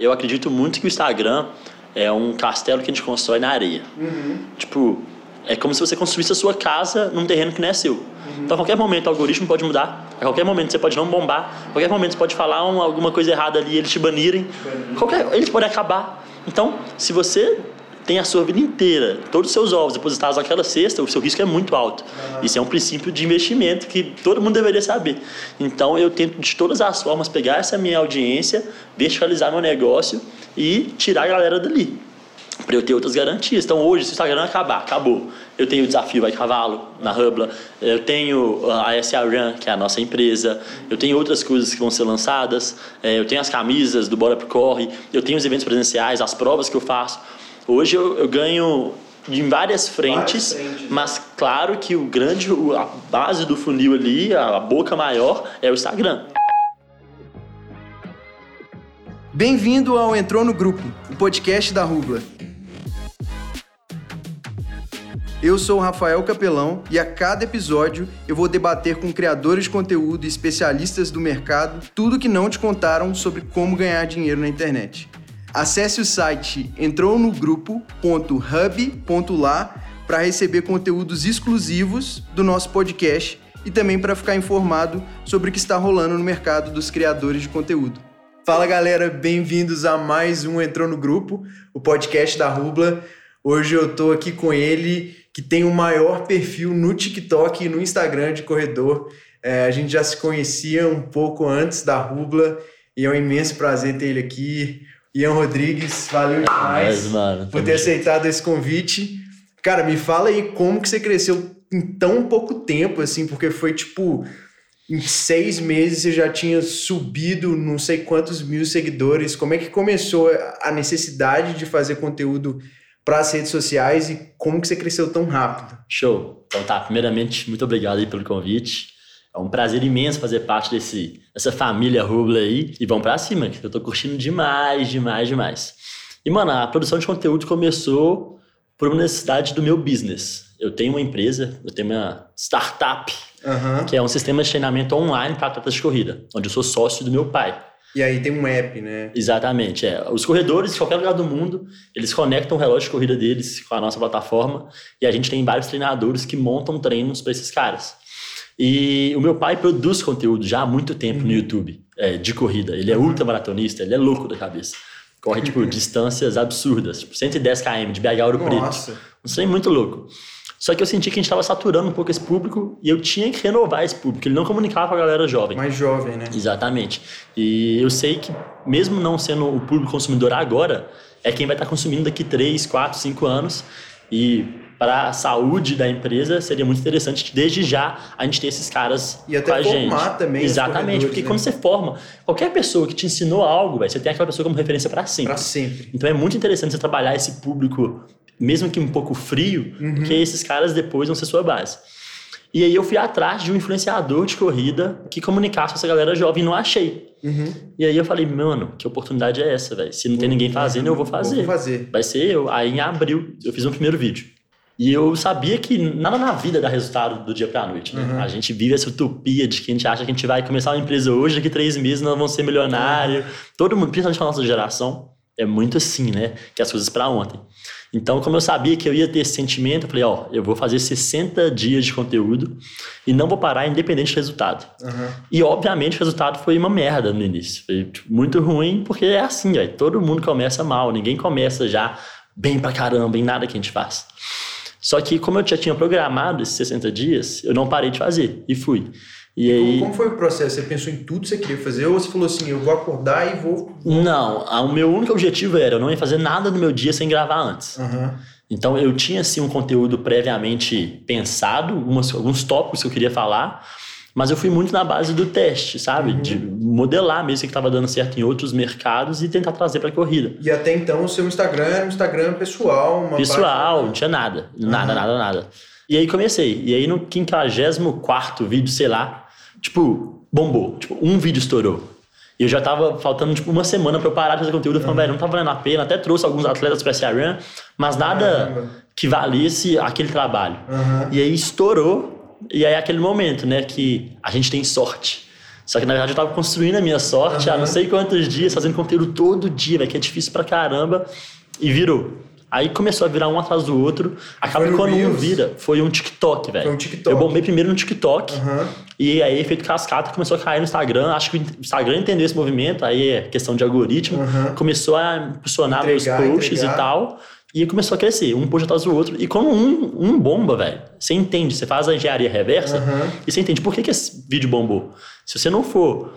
Eu acredito muito que o Instagram é um castelo que a gente constrói na areia. Uhum. Tipo, é como se você construísse a sua casa num terreno que não é seu. Uhum. Então, a qualquer momento, o algoritmo pode mudar. A qualquer momento, você pode não bombar. A qualquer momento, você pode falar um- alguma coisa errada ali, eles te banirem. Qualquer, eles podem acabar. Então, se você tem a sua vida inteira, todos os seus ovos depositados naquela cesta, o seu risco é muito alto. Isso é um princípio de investimento que todo mundo deveria saber. Então, eu tento de todas as formas pegar essa minha audiência, verticalizar meu negócio e tirar a galera dali para eu ter outras garantias. Então hoje, se o Instagram acabar, acabou. Eu tenho o desafio Vai Cavalo na Hubla, eu tenho a SA Run, que é a nossa empresa, eu tenho outras coisas que vão ser lançadas, eh, eu tenho as camisas do Bora pro Corre, eu tenho os eventos presenciais, as provas que eu faço. Hoje eu, eu ganho em várias frentes, Várias frentes, né? mas claro que o grande, a base do funil ali, a boca maior, é o Instagram. Bem-vindo ao Entrou no Grupo, o podcast da Rubla. Eu sou o Rafael Capelão e a cada episódio eu vou debater com criadores de conteúdo e especialistas do mercado tudo que não te contaram sobre como ganhar dinheiro na internet. Acesse o site entrounogrupo.hub.lá para receber conteúdos exclusivos do nosso podcast e também para ficar informado sobre o que está rolando no mercado dos criadores de conteúdo. Fala galera, bem-vindos a mais um Entrou no Grupo, o podcast da Rubla. Hoje eu tô aqui com ele, que tem o maior perfil no TikTok e no Instagram de corredor. É, a gente já se conhecia um pouco antes da Rubla e é um imenso prazer ter ele aqui. Ian Rodrigues, valeu demais Mas, mano, por ter aceitado esse convite. Cara, me fala aí como que você cresceu em tão pouco tempo, assim, porque foi tipo em seis meses você já tinha subido não sei quantos mil seguidores. Como é que começou a necessidade de fazer conteúdo para as redes sociais e como que você cresceu tão rápido? Show. Então tá, primeiramente, muito obrigado aí pelo convite. É um prazer imenso fazer parte desse, dessa família Rubla aí. E vamos pra cima, que eu tô curtindo demais, demais, demais. E, mano, a produção de conteúdo começou por uma necessidade do meu business. Eu tenho uma empresa, eu tenho uma startup, Aham. que é um sistema de treinamento online para atletas de corrida, onde eu sou sócio do meu pai. E aí tem um app, né? Exatamente, é. Os corredores de qualquer lugar do mundo, eles conectam o relógio de corrida deles com a nossa plataforma e a gente tem vários treinadores que montam treinos para esses caras. E o meu pai produz conteúdo já há muito tempo no YouTube é, de corrida. Ele é ultramaratonista, ele é louco da cabeça. Corre, tipo, distâncias absurdas, tipo 110 km de BH Ouro Preto. Nossa. Um trem muito louco. Só que eu senti que a gente estava saturando um pouco esse público e eu tinha que renovar esse público. Ele não comunicava com a galera jovem. Mais jovem, né? Exatamente. E eu sei que, mesmo não sendo o público consumidor agora, é quem vai estar consumindo daqui 3, 4, 5 anos. E para a saúde da empresa, seria muito interessante que desde já a gente ter esses caras E até com a gente. formar também Exatamente, porque né? quando você forma, qualquer pessoa que te ensinou algo, véio, você tem aquela pessoa como referência para sempre. Pra sempre. Então é muito interessante você trabalhar esse público, mesmo que um pouco frio, Uhum. porque esses caras depois vão ser sua base. E aí eu fui atrás de um influenciador de corrida que comunicasse com essa galera jovem e não achei. Uhum. E aí eu falei, mano, que oportunidade é essa, velho? Se não tem ninguém fazendo, eu vou fazer. Vou fazer. Vai ser eu. Aí em abril eu fiz um primeiro vídeo. E eu sabia que nada na vida dá resultado do dia pra noite, né? Uhum. A gente vive essa utopia de que a gente acha que a gente vai começar uma empresa hoje, daqui três meses nós vamos ser milionário. Todo mundo, principalmente a nossa geração, é muito assim, né? Que as coisas pra ontem. Então, como eu sabia que eu ia ter esse sentimento, eu falei, ó, eu vou fazer 60 dias de conteúdo e não vou parar independente do resultado. Aham. E, obviamente, o resultado foi uma merda no início. Foi tipo, muito ruim, porque é assim, velho. Todo mundo começa mal, ninguém começa já bem pra caramba em nada que a gente faz. Só que, como eu já tinha programado esses 60 dias, eu não parei de fazer e fui. E aí. Como foi o processo? Você pensou em tudo que você queria fazer ou você falou assim, eu vou acordar e vou... Não, o meu único objetivo era eu não ia fazer nada no meu dia sem gravar antes. Aham. Então eu tinha assim um conteúdo previamente pensado, algumas, alguns tópicos que eu queria falar, mas eu fui muito na base do teste, sabe? De modelar mesmo o que estava dando certo em outros mercados e tentar trazer para a corrida. E até então o seu Instagram era um Instagram pessoal, uma Pessoal, não tinha nada, nada, nada, nada. E aí comecei. E aí no 54 vídeo, sei lá, tipo, bombou. Tipo, um vídeo estourou. E eu já tava faltando, tipo, uma semana pra eu parar de fazer conteúdo. Eu falei, velho, não tá valendo a pena. Até trouxe alguns atletas pra CRM, mas nada Caramba. que valesse aquele trabalho. Aham. E aí estourou. E aí é aquele momento, né, que a gente tem sorte. Só que na verdade eu tava construindo a minha sorte há Aham. não sei quantos dias, fazendo conteúdo todo dia, velho, que é difícil pra caramba. E virou. Aí começou a virar um atrás do outro. Acaba que quando um vira, foi um TikTok, velho. Foi um TikTok. Eu bombei primeiro no TikTok. Aham. E aí, efeito cascata, começou a cair no Instagram. Acho que o Instagram entendeu esse movimento, aí é questão de algoritmo. Aham. Começou a impulsionar Entregar, meus posts entregar. e tal. E começou a crescer, um post atrás do outro. E quando um, um bomba, velho, você entende, você faz a engenharia reversa Aham. e você entende por que, que esse vídeo bombou. Se você não for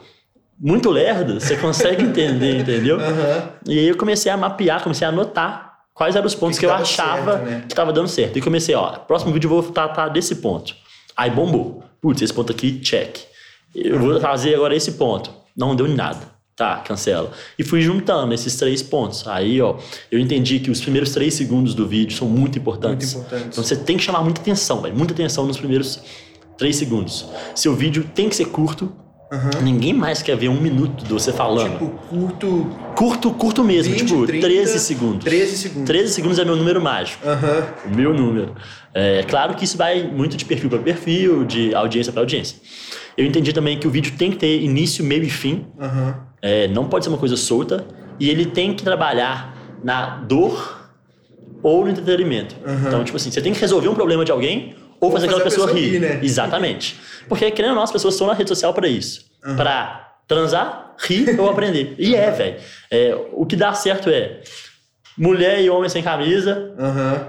muito lerdo, você consegue entender, entendeu? Aham. E aí eu comecei a mapear, comecei a anotar quais eram os pontos que que, eu achava certo, né? que tava dando certo. E comecei, ó, próximo vídeo eu vou tratar desse ponto. Aí bombou. Putz, esse ponto aqui, check. Eu vou fazer agora esse ponto. Não deu nada. Tá, cancela. E fui juntando esses três pontos. Aí, ó, eu entendi que os primeiros três segundos do vídeo são muito importantes. Muito importantes. Então você tem que chamar muita atenção, velho. Muita atenção nos primeiros três segundos. Seu vídeo tem que ser curto. Aham. Ninguém mais quer ver um minuto de você falando. Tipo, curto curto, curto mesmo. 20, tipo, 30, 13 segundos. 13 segundos. 13 segundos é meu número mágico. Aham. O meu número. É claro que isso vai muito de perfil para perfil, de audiência para audiência. Eu entendi também que o vídeo tem que ter início, meio e fim. Aham. É, não pode ser uma coisa solta. E ele tem que trabalhar na dor ou no entretenimento. Uhum. Então, tipo assim, você tem que resolver um problema de alguém ou, fazer fazer aquela pessoa, pessoa rir. rir, né? Exatamente. Porque, querendo ou não, as pessoas estão na rede social para isso. Pra transar, rir ou aprender. E é, velho. É, o que dá certo é mulher e homem sem camisa, Aham.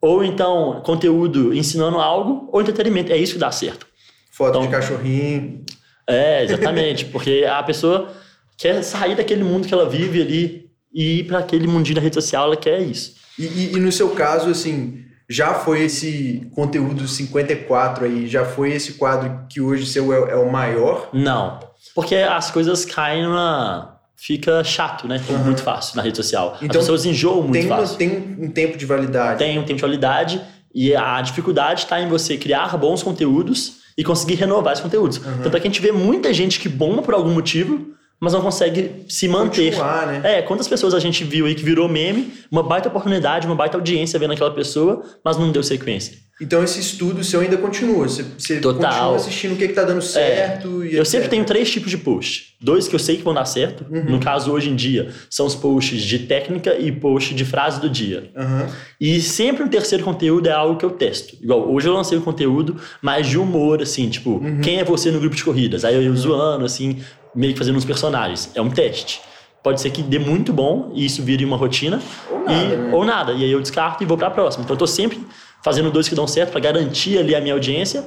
ou então conteúdo ensinando algo, ou entretenimento. É isso que dá certo. Foto Então- de cachorrinho. É, exatamente. porque a pessoa quer sair daquele mundo que ela vive ali e ir para aquele mundinho da rede social, ela quer isso. E, e- e no seu caso, assim, já foi esse conteúdo 54 aí, já foi esse quadro que hoje seu é, é o maior? Não. Porque as coisas caem numa. Fica chato, né? Uhum. Muito fácil na rede social. Então, As pessoas enjoam muito Tem, fácil. tem um tempo de validade. Tem um tempo de validade e a dificuldade está em você criar bons conteúdos e conseguir renovar esses conteúdos. Uhum. Tanto é que a gente vê muita gente que bomba por algum motivo, mas não consegue se manter. Continuar, né? É, quantas pessoas a gente viu aí que virou meme, uma baita oportunidade, uma baita audiência vendo aquela pessoa, mas não deu sequência. Então esse estudo seu ainda continua. Você, você Total. continua assistindo o que, que tá dando certo. e Eu sempre etc. tenho três tipos de post. Dois que eu sei que vão dar certo. Uhum. No caso, hoje em dia, são os posts de técnica e post de frase do dia. Aham. E sempre um terceiro conteúdo é algo que eu testo. Igual, hoje eu lancei um conteúdo mais de humor, assim, tipo, Uhum. quem é você no grupo de corridas? Aí eu ia zoando, assim, meio que fazendo uns personagens. É um teste. Pode ser que dê muito bom e isso vire uma rotina. Ou nada, e, né? ou nada. E aí eu descarto e vou pra próxima. Então eu tô sempre fazendo dois que dão certo pra garantir ali a minha audiência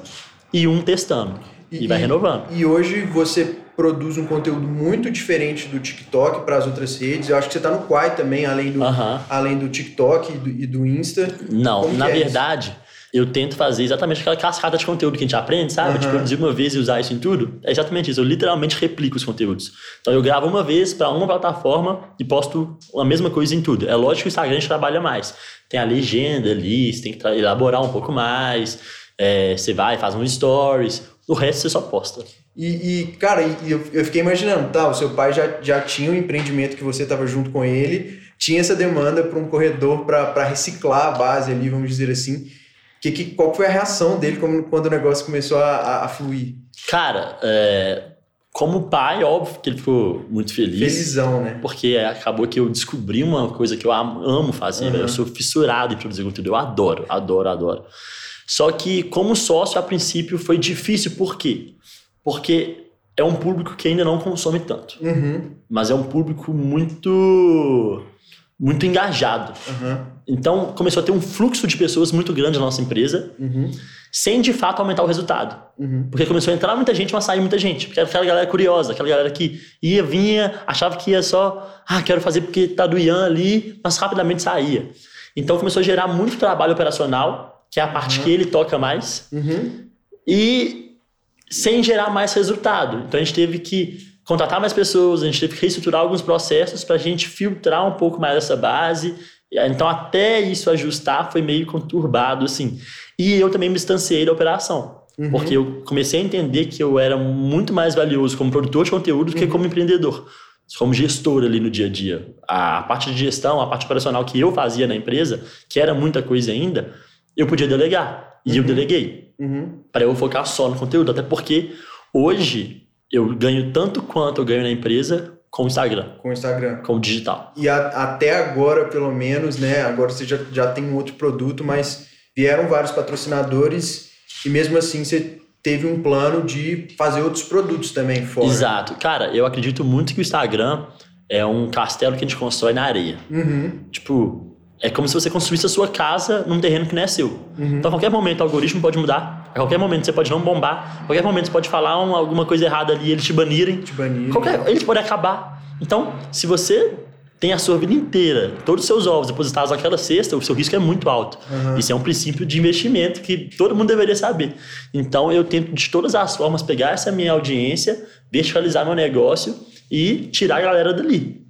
e um testando. E, vai renovando. E hoje você produz um conteúdo muito diferente do TikTok para as outras redes. Eu acho que você tá no Quai também, além do, Aham. além do TikTok e do, e do Insta. Não, Como na é verdade, eu tento fazer exatamente aquela cascata de conteúdo que a gente aprende, sabe? Aham. De produzir uma vez e usar isso em tudo. É exatamente isso. Eu literalmente replico os conteúdos. Então eu gravo uma vez para uma plataforma e posto a mesma coisa em tudo. É lógico que o Instagram a gente trabalha mais. Tem a legenda ali, você tem que elaborar um pouco mais. É, você vai, faz um stories. O resto você só posta. E, e, cara, eu, eu fiquei imaginando, tá? O seu pai já, já tinha um empreendimento que você estava junto com ele, tinha essa demanda para um corredor para reciclar a base ali, vamos dizer assim. Que, que, qual foi a reação dele quando o negócio começou a, a, a fluir? Cara, é, como pai, óbvio que ele ficou muito feliz. Felizão, né? Porque acabou que eu descobri uma coisa que eu am- amo fazer, Uhum. velho. Eu sou fissurado em produzir conteúdo. Eu adoro, adoro, adoro. Só que, como sócio, a princípio foi difícil. Por quê? Porque é um público que ainda não consome tanto. Uhum, Mas é um público muito. Muito engajado. uhum, Então, começou a ter um fluxo de pessoas muito grande na nossa empresa, uhum, sem de fato aumentar o resultado. uhum. Porque começou a entrar muita gente, mas sair muita gente. Porque era aquela galera curiosa, aquela galera que ia, vinha, achava que ia só, ah, quero fazer porque tá do Ian ali, mas rapidamente saía. Então começou a gerar muito trabalho operacional, que é a parte que ele toca mais, Uhum. e sem gerar mais resultado. Então a gente teve que contratar mais pessoas, a gente teve que reestruturar alguns processos para a gente filtrar um pouco mais essa base. Então até isso ajustar foi meio conturbado, assim. E eu também me distanciei da operação. Uhum. Porque eu comecei a entender que eu era muito mais valioso como produtor de conteúdo do que como empreendedor. Como gestor ali no dia a dia. A parte de gestão, a parte operacional que eu fazia na empresa, que era muita coisa ainda, eu podia delegar. E eu deleguei Uhum. para eu focar só no conteúdo. Até porque hoje eu ganho tanto quanto eu ganho na empresa com o Instagram, Com o Instagram. com o digital. E a- até agora, pelo menos, né? Agora você já, já tem um outro produto, mas vieram vários patrocinadores e mesmo assim você teve um plano de fazer outros produtos também fora. Exato. Cara, eu acredito muito que o Instagram é um castelo que a gente constrói na areia. Uhum, Tipo, é como se você construísse a sua casa num terreno que não é seu. Então, a qualquer momento, o algoritmo pode mudar. A qualquer momento, você pode não bombar. A qualquer momento, você pode falar um- alguma coisa errada ali e eles te banirem. te banir. Qualquer, eles podem acabar. Então, se você tem a sua vida inteira, todos os seus ovos depositados naquela cesta, o seu risco é muito alto. Uhum. Isso é um princípio de investimento que todo mundo deveria saber. Então, eu tento de todas as formas pegar essa minha audiência, verticalizar meu negócio e tirar a galera dali.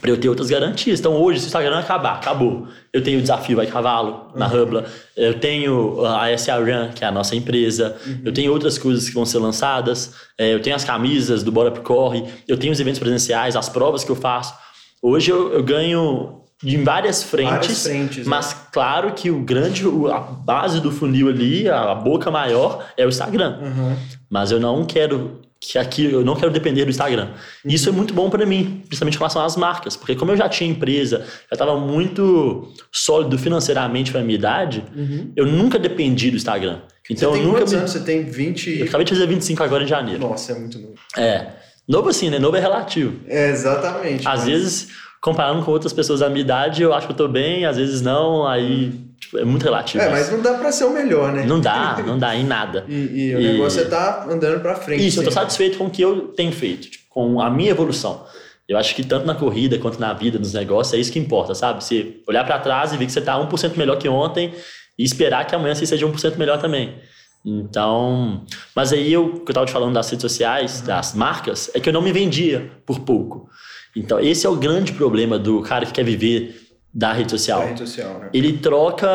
Para eu ter outras garantias. Então, hoje, se o Instagram acabar, acabou. Eu tenho o desafio Vai Cavalo na Hubla. Eu tenho a SRAM, que é a nossa empresa. Eu tenho outras coisas que vão ser lançadas. É, Eu tenho as camisas do Bora Pro Corre. Eu tenho os eventos presenciais, as provas que eu faço. Hoje eu, eu ganho em várias frentes. Várias frentes, né? mas claro que o grande, a base do funil ali, a boca maior, é o Instagram. Uhum. Mas eu não quero que aqui eu não quero depender do Instagram. E Isso é muito bom para mim, principalmente em relação às marcas, porque como eu já tinha empresa, já estava muito sólido financeiramente para minha idade, eu nunca dependi do Instagram. Então Uhum. você tem eu nunca quantos me... anos? Você tem 20... Eu acabei de fazer 25 agora em janeiro. Nossa, é muito novo. É. Novo assim, né? Novo é relativo. É, exatamente. Às mas- vezes, comparando com outras pessoas da minha idade, eu acho que eu tô bem, às vezes não, aí tipo, é muito relativo. É, mas não dá pra ser o melhor, né? Não dá, não dá em nada. E, e o E- negócio é tá andando pra frente. Isso, eu tô sempre. satisfeito com o que eu tenho feito, tipo, com a minha evolução. Eu acho que tanto na corrida quanto na vida, nos negócios, é isso que importa, sabe? Você olhar pra trás e ver que você tá 1% melhor que ontem e esperar que amanhã você seja 1% melhor também. Então, mas aí eu, que eu tava te falando das redes sociais, das marcas, é que eu não me vendia por pouco. Então, esse é o grande problema do cara que quer viver da rede social Da rede social, né? ele troca,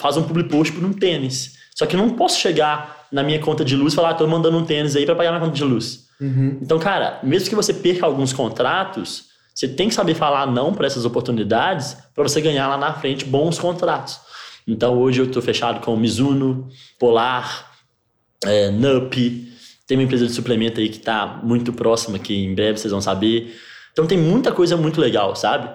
faz um public post por um tênis. Só que eu não posso chegar na minha conta de luz e falar, ah, tô mandando um tênis aí para pagar minha conta de luz. Uhum. Então, cara, mesmo que você perca alguns contratos, você tem que saber falar não para essas oportunidades para você ganhar lá na frente bons contratos. Então, hoje eu estou fechado com Mizuno, Polar, é, Nup, tem uma empresa de suplemento aí que está muito próxima, que em breve vocês vão saber. Então, tem muita coisa muito legal, sabe?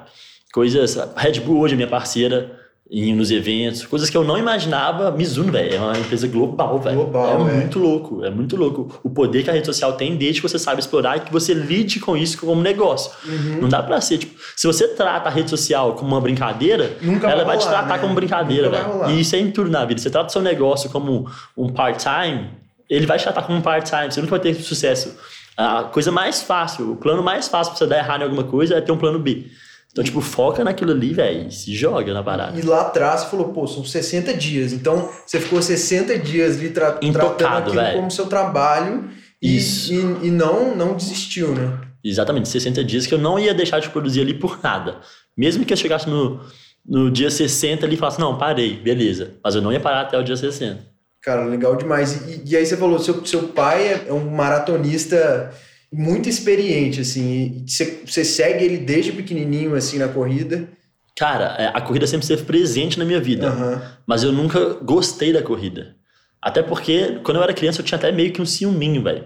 Coisas. Red Bull hoje é minha parceira em, nos eventos, coisas que eu não imaginava. Mizuno, velho, é uma empresa global, velho. Global, é é. muito louco, é muito louco. O poder que a rede social tem desde que você sabe explorar e que você lide com isso como negócio. Uhum. Não dá pra ser, tipo, se você trata a rede social como uma brincadeira, Nunca ela vai vai te rolar, tratar né? como brincadeira, velho. rolar. E isso é em tudo na vida. Você trata o seu negócio como um part-time, ele vai te tratar como um part-time, você nunca vai ter sucesso. A coisa mais fácil, o plano mais fácil pra você dar errado em alguma coisa é ter um plano B. Então, tipo, foca naquilo ali, velho, e se joga na parada. E lá atrás você falou, pô, são 60 dias. Então você ficou 60 dias ali tra Intocado, tratando aquilo velho. como seu trabalho e, Isso. e, e não, não desistiu, né? Exatamente, 60 dias que eu não ia deixar de produzir ali por nada. Mesmo que eu chegasse no, no dia 60 ali e falasse, não, parei, beleza. Mas eu não ia parar até o dia 60. Cara, legal demais. E, e aí você falou, seu, seu pai é- é um maratonista muito experiente, assim. E você, você segue ele desde pequenininho, assim, na corrida. Cara, é, a corrida sempre esteve presente na minha vida. Aham. Mas eu nunca gostei da corrida. Até porque, quando eu era criança, eu tinha até meio que um ciúminho, velho.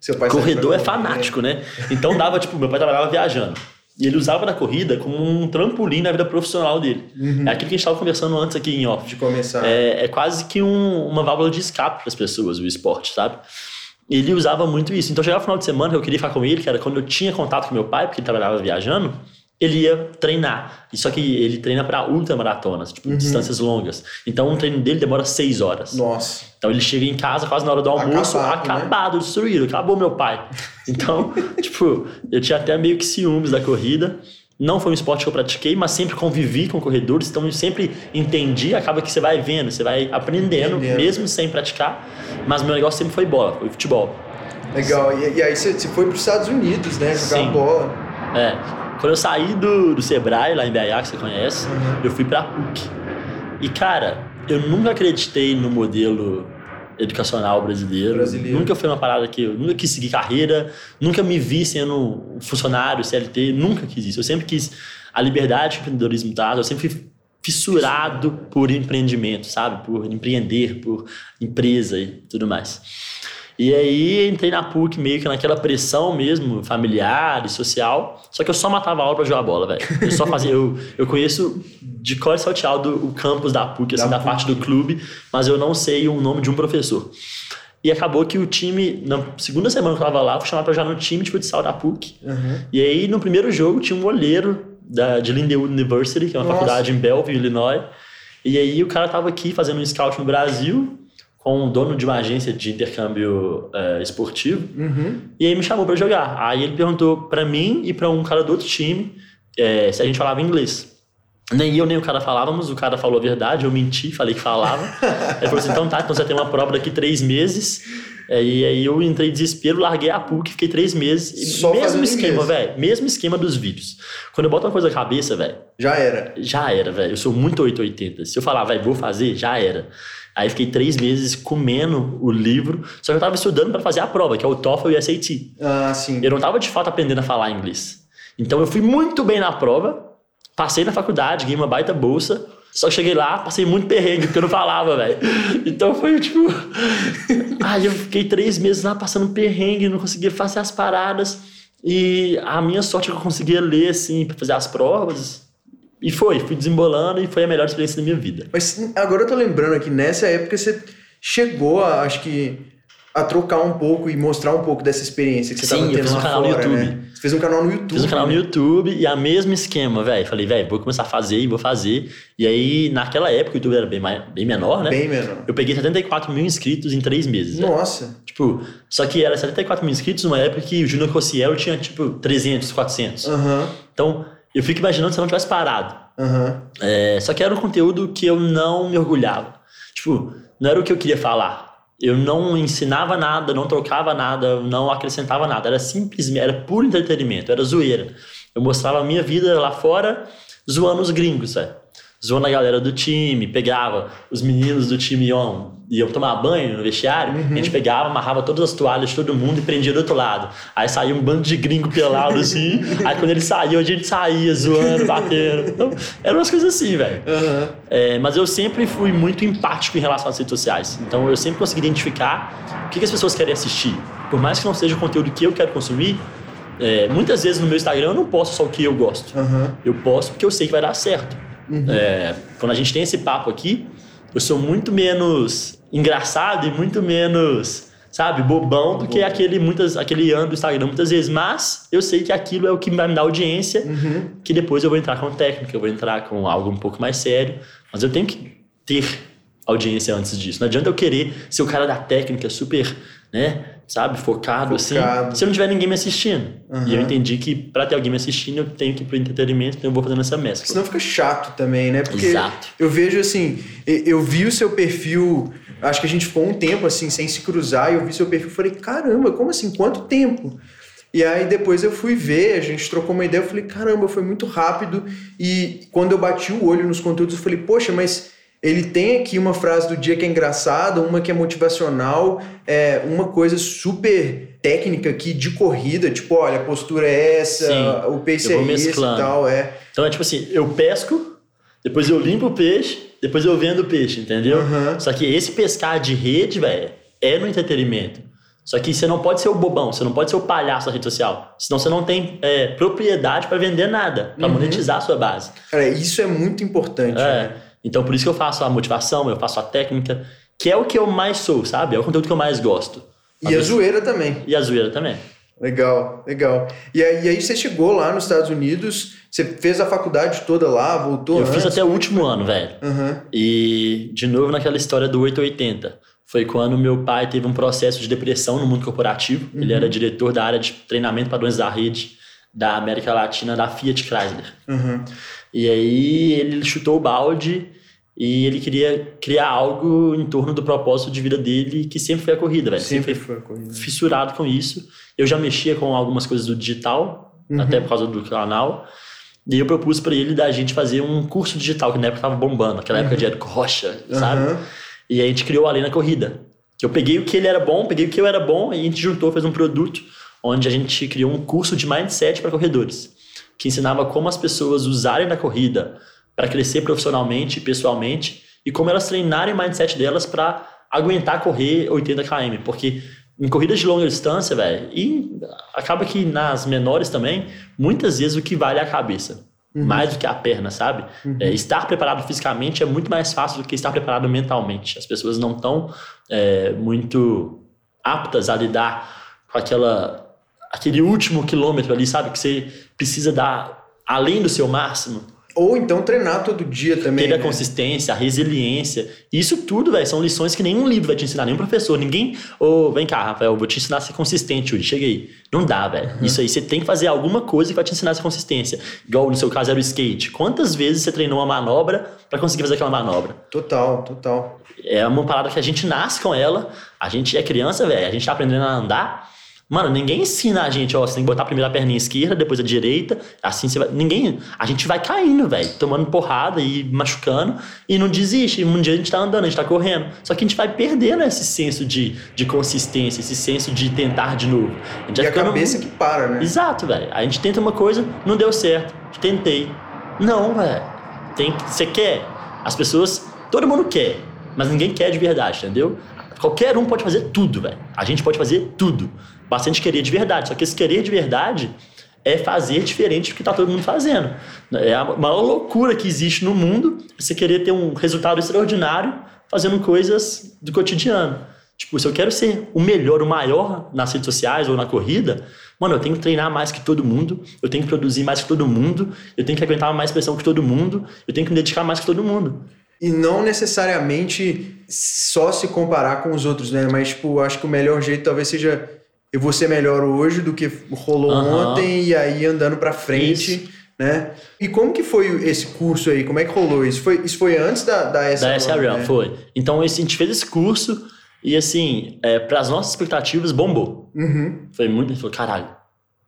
Seu pai saiu Corredor é correr. fanático, né? Então dava, tipo, meu pai trabalhava viajando. E ele usava da corrida como um trampolim na vida profissional dele. Uhum. É aquilo que a gente estava conversando antes aqui em off. De começar. É, é quase que um- uma válvula de escape para as pessoas, o esporte, sabe? Ele usava muito isso. Então, chegava no final de semana, eu queria ficar com ele, que era quando eu tinha contato com meu pai, porque ele trabalhava viajando, ele ia treinar. Só que ele treina para ultramaratonas, tipo, distâncias longas. Então, um treino dele demora seis horas. Nossa. Então, ele chega em casa quase na hora do almoço, Acabado, né? acabado, destruído, acabou meu pai. Então, tipo, eu tinha até meio que ciúmes da corrida. Não foi um esporte que eu pratiquei, mas sempre convivi com corredores, então eu sempre entendi. Acaba que você vai vendo, você vai aprendendo, Entendendo. mesmo sem praticar. Mas meu negócio sempre foi bola, foi futebol. Legal. E, e aí você, você foi para os Estados Unidos, né? Jogar Sim. bola. É, quando eu saí do, do Sebrae, lá em BH, que você conhece, Uhum. eu fui pra PUC. E, cara, eu nunca acreditei no modelo educacional brasileiro. Brasileiro. Nunca foi uma parada que eu nunca quis seguir carreira, nunca me vi sendo um funcionário, CLT, nunca quis isso. Eu sempre quis a liberdade que o empreendedorismo traz, eu sempre fui fissurado por empreendimento, sabe? Por empreender, por empresa e tudo mais. E aí entrei na PUC meio que naquela pressão mesmo, familiar e social. Só que eu só matava aula pra jogar bola, velho. Eu só fazia. Eu, eu conheço de cor salteado o campus da PUC, assim, da, da PUC. parte do clube, mas eu não sei o nome de um professor. E acabou que o time, na segunda semana que eu tava lá, fui chamado pra jogar no time de futsal da PUC. Uhum. E aí, no primeiro jogo, tinha um olheiro da, de Lindenwood University, que é uma Nossa. faculdade em Belleville, Illinois. E aí, o cara tava aqui fazendo um scout no Brasil, com o dono de uma agência de intercâmbio uh, esportivo. Uhum. E aí, me chamou para jogar. Aí, ele perguntou para mim e para um cara do outro time é, se a gente falava inglês. Nem eu nem o cara falávamos, o cara falou a verdade, eu menti, falei que falava. Ele falou assim: então tá, então você tem uma prova daqui três meses. E aí eu entrei em desespero, larguei a PUC, fiquei três meses. Só mesmo esquema, velho. Mesmo esquema dos vídeos. Quando eu boto uma coisa na cabeça, velho. Já era. Já era, velho. Eu sou muito 880. Se eu falar, vai, vou fazer, já era. Aí fiquei três meses comendo o livro, só que eu tava estudando para fazer a prova, que é o TOEFL e o SAT. Ah, sim. Eu não tava de fato aprendendo a falar inglês. Então eu fui muito bem na prova, Passei na faculdade, ganhei uma baita bolsa. Só que cheguei lá, passei muito perrengue, porque eu não falava, velho. Então foi tipo. Aí eu fiquei três meses lá passando perrengue, não conseguia fazer as paradas. E a minha sorte é que eu conseguia ler, assim, pra fazer as provas. E foi, fui desembolando e foi a melhor experiência da minha vida. Mas agora eu tô lembrando aqui, nessa época você chegou a, acho que, a trocar um pouco e mostrar um pouco dessa experiência que você Sim, tava tendo eu fiz um canal fora, no YouTube. Né? Fez um canal no YouTube. Fiz um canal né? no YouTube e a mesmo esquema, velho. Falei, velho, vou começar a fazer e vou fazer. E aí, naquela época, o YouTube era bem, mais, bem menor, né? Bem menor. Eu peguei 74 mil inscritos em três meses. Nossa. Véio. Tipo, só que era 74 mil inscritos numa época que o Júnior Cossielo tinha, tipo, 300, 400. Uhum. Então, eu fico imaginando se eu não tivesse parado. Uhum. É, só que era um conteúdo que eu não me orgulhava. Tipo, não era o que eu queria falar eu não ensinava nada, não trocava nada, não acrescentava nada. Era simplesmente, era puro entretenimento, era zoeira. Eu mostrava a minha vida lá fora zoando os gringos, velho zoando a galera do time, pegava os meninos do time iam, iam tomar banho no vestiário, uhum. a gente pegava, amarrava todas as toalhas de todo mundo e prendia do outro lado. Aí saía um bando de gringo pelado assim, aí quando ele saiu, a gente saía zoando, batendo. Então, eram umas coisas assim, velho. Uhum. É, mas eu sempre fui muito empático em relação às redes sociais. Então eu sempre consegui identificar o que, que as pessoas querem assistir. Por mais que não seja o conteúdo que eu quero consumir, é, muitas vezes no meu Instagram eu não posto só o que eu gosto. Uhum. Eu posto porque eu sei que vai dar certo. Uhum. É, quando a gente tem esse papo aqui, eu sou muito menos engraçado e muito menos, sabe, bobão do que aquele, muitas, aquele ano do Instagram muitas vezes. Mas eu sei que aquilo é o que vai me dar audiência, uhum. que depois eu vou entrar com técnica, eu vou entrar com algo um pouco mais sério. Mas eu tenho que ter audiência antes disso. Não adianta eu querer ser o cara da técnica super, né? Sabe? Focado, assim. Focado. assim. Se não tiver ninguém me assistindo. Uhum. E eu entendi que para ter alguém me assistindo, eu tenho que ir pro entretenimento, então eu vou fazendo essa mescla. Senão fica chato também, né? Porque Exato. eu vejo assim, eu vi o seu perfil, acho que a gente ficou um tempo assim, sem se cruzar, e eu vi seu perfil e falei, caramba, como assim? Quanto tempo? E aí depois eu fui ver, a gente trocou uma ideia, eu falei, caramba, foi muito rápido. E quando eu bati o olho nos conteúdos, eu falei, poxa, mas ele tem aqui uma frase do dia que é engraçada, uma que é motivacional, é uma coisa super técnica aqui de corrida, tipo, olha, a postura é essa, Sim, o pace é esse e tal, é. Então é tipo assim, eu pesco, depois eu limpo o peixe, depois eu vendo o peixe, entendeu? Uhum. Só que esse pescar de rede, velho, é no entretenimento. Só que você não pode ser o bobão, você não pode ser o palhaço da rede social. Senão você não tem é, propriedade para vender nada, para uhum. monetizar a sua base. Cara, isso é muito importante. É. Né? Então, por isso que eu faço a motivação, eu faço a técnica, que é o que eu mais sou, sabe? É o conteúdo que eu mais gosto. E a zoeira também. E a zoeira também. Legal, legal. E aí, e aí, você chegou lá nos Estados Unidos, você fez a faculdade toda lá, voltou Eu antes, fiz até o último ano, velho. Uhum. E, de novo, naquela história do 880. Foi quando meu pai teve um processo de depressão no mundo corporativo. Uhum. Ele era diretor da área de treinamento padrões da rede da América Latina da Fiat Chrysler. Uhum. E aí ele chutou o balde e ele queria criar algo em torno do propósito de vida dele, que sempre foi a corrida, velho. Sempre, sempre foi a corrida. Fissurado com isso. Eu já mexia com algumas coisas do digital, uhum. até por causa do canal. E eu propus para ele da gente fazer um curso digital, que na época tava bombando, aquela época de uhum. Érico Rocha, sabe? E a gente criou ali na corrida. Que eu peguei o que ele era bom, peguei o que eu era bom, e a gente juntou, fez um produto onde a gente criou um curso de mindset para corredores que ensinava como as pessoas usarem na corrida para crescer profissionalmente e pessoalmente e como elas treinarem o mindset delas para aguentar correr 80 km, porque em corridas de longa distância, velho, e acaba que nas menores também, muitas vezes o que vale é a cabeça. Uhum. Mais do que a perna, sabe? Uhum. É, estar preparado fisicamente é muito mais fácil do que estar preparado mentalmente. As pessoas não estão é, muito aptas a lidar com aquela, aquele último quilômetro ali, sabe? Que você precisa dar além do seu máximo. Ou então treinar todo dia também. Ter a né? consistência, a resiliência. Isso tudo, velho, são lições que nenhum livro vai te ensinar, nenhum professor. Ninguém. Ô, oh, vem cá, Rafael, vou te ensinar a ser consistente hoje. Chega aí. Não dá, velho. Uhum. Isso aí, você tem que fazer alguma coisa que vai te ensinar essa consistência. Igual no seu caso era o skate. Quantas vezes você treinou uma manobra para conseguir fazer aquela manobra? Total, total. É uma parada que a gente nasce com ela. A gente é criança, velho. A gente tá aprendendo a andar. Mano, ninguém ensina a gente, ó, você tem que botar primeiro a perninha esquerda, depois a direita, assim você vai. Ninguém. A gente vai caindo, velho, tomando porrada e machucando e não desiste. Um dia a gente tá andando, a gente tá correndo. Só que a gente vai perdendo esse senso de, de consistência, esse senso de tentar de novo. A gente e a cabeça que para, né? Exato, velho. A gente tenta uma coisa, não deu certo. Tentei. Não, velho. Tem Você quer? As pessoas. Todo mundo quer, mas ninguém quer de verdade, entendeu? Qualquer um pode fazer tudo, velho. A gente pode fazer tudo bastante querer de verdade. Só que esse querer de verdade é fazer diferente do que está todo mundo fazendo. É a maior loucura que existe no mundo você querer ter um resultado extraordinário fazendo coisas do cotidiano. Tipo, se eu quero ser o melhor, o maior nas redes sociais ou na corrida, mano, eu tenho que treinar mais que todo mundo, eu tenho que produzir mais que todo mundo, eu tenho que aguentar mais pressão que todo mundo, eu tenho que me dedicar mais que todo mundo. E não necessariamente só se comparar com os outros, né? Mas, tipo, acho que o melhor jeito talvez seja eu vou ser melhor hoje do que rolou uhum. ontem e aí andando para frente. Isso. Né? E como que foi esse curso aí? Como é que rolou isso? Foi, isso foi antes da, da SRM? Da SRM, né? foi. Então a gente fez esse curso e assim, é, para as nossas expectativas, bombou. Uhum. Foi muito. Falou, caralho,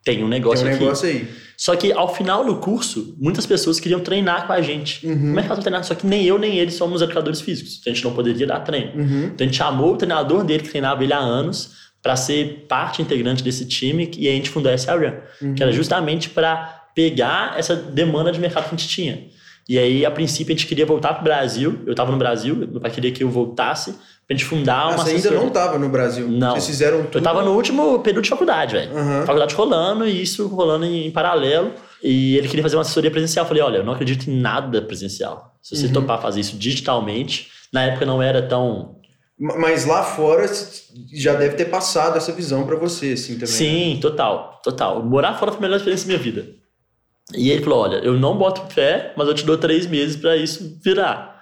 tem um negócio tem um aqui. negócio aí. Só que ao final do curso, muitas pessoas queriam treinar com a gente. Uhum. Como é que faz treinar? Só que nem eu nem ele somos educadores físicos. A gente não poderia dar treino. Uhum. Então a gente chamou o treinador dele que treinava ele há anos para ser parte integrante desse time e a gente fundou a SRAM, uhum. que era justamente para pegar essa demanda de mercado que a gente tinha. E aí, a princípio, a gente queria voltar para o Brasil. Eu estava no Brasil, meu pai queria que eu voltasse para a gente fundar uma Você ainda não estava no Brasil? Não. Vocês fizeram tudo? Eu estava no último período de faculdade, velho. Uhum. Faculdade rolando e isso rolando em, paralelo. E ele queria fazer uma assessoria presencial. Eu falei, olha, eu não acredito em nada presencial. Se você uhum. topar fazer isso digitalmente, na época não era tão mas lá fora já deve ter passado essa visão para você, assim, também. Sim, né? total, total. Morar fora foi a melhor experiência da minha vida. E ele falou: olha, eu não boto fé, mas eu te dou três meses para isso virar.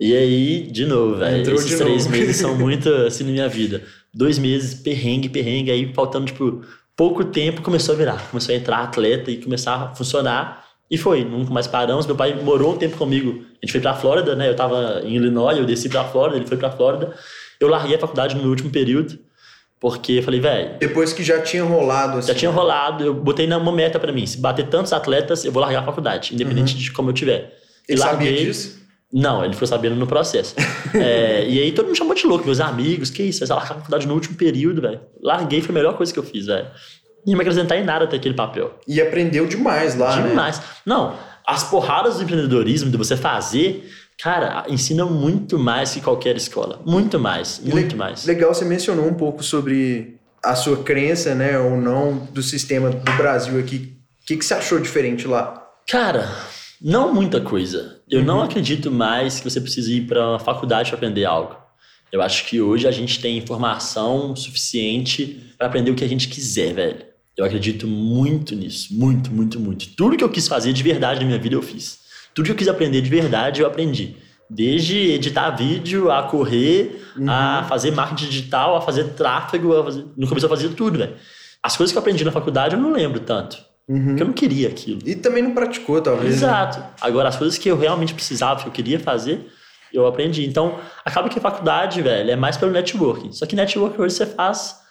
E aí, de novo, velho. Esses três novo. meses são muito assim na minha vida. Dois meses, perrengue, perrengue, aí faltando, tipo, pouco tempo começou a virar. Começou a entrar atleta e começar a funcionar. E foi, nunca mais paramos. Meu pai morou um tempo comigo. A gente foi pra Flórida, né? Eu tava em Illinois, eu desci pra Flórida, ele foi pra Flórida. Eu larguei a faculdade no meu último período, porque eu falei, velho. Depois que já tinha rolado assim. Já tinha rolado, eu botei uma meta para mim: se bater tantos atletas, eu vou largar a faculdade, independente uhum. de como eu tiver. Ele larguei, sabia disso? Não, ele ficou sabendo no processo. é, e aí todo mundo chamou de louco, meus amigos, que isso, vai largar a faculdade no último período, velho. Larguei, foi a melhor coisa que eu fiz, velho ia me acrescentar em nada até aquele papel. E aprendeu demais lá, né? Demais. Né? Não, as porradas do empreendedorismo, de você fazer, cara, ensina muito mais que qualquer escola. Muito mais, muito Le mais. Legal, você mencionou um pouco sobre a sua crença, né, ou não, do sistema do Brasil aqui. O que, que você achou diferente lá? Cara, não muita coisa. Eu uhum. não acredito mais que você precise ir para uma faculdade para aprender algo. Eu acho que hoje a gente tem informação suficiente para aprender o que a gente quiser, velho. Eu acredito muito nisso, muito, muito, muito. Tudo que eu quis fazer de verdade na minha vida eu fiz. Tudo que eu quis aprender de verdade eu aprendi. Desde editar vídeo, a correr, uhum. a fazer marketing digital, a fazer tráfego, a fazer... no começo eu fazia tudo, velho. As coisas que eu aprendi na faculdade eu não lembro tanto. Uhum. Porque eu não queria aquilo. E também não praticou, talvez. Né? Exato. Né? Agora, as coisas que eu realmente precisava, que eu queria fazer, eu aprendi. Então, acaba que a faculdade, velho, é mais pelo networking. Só que networking hoje você faz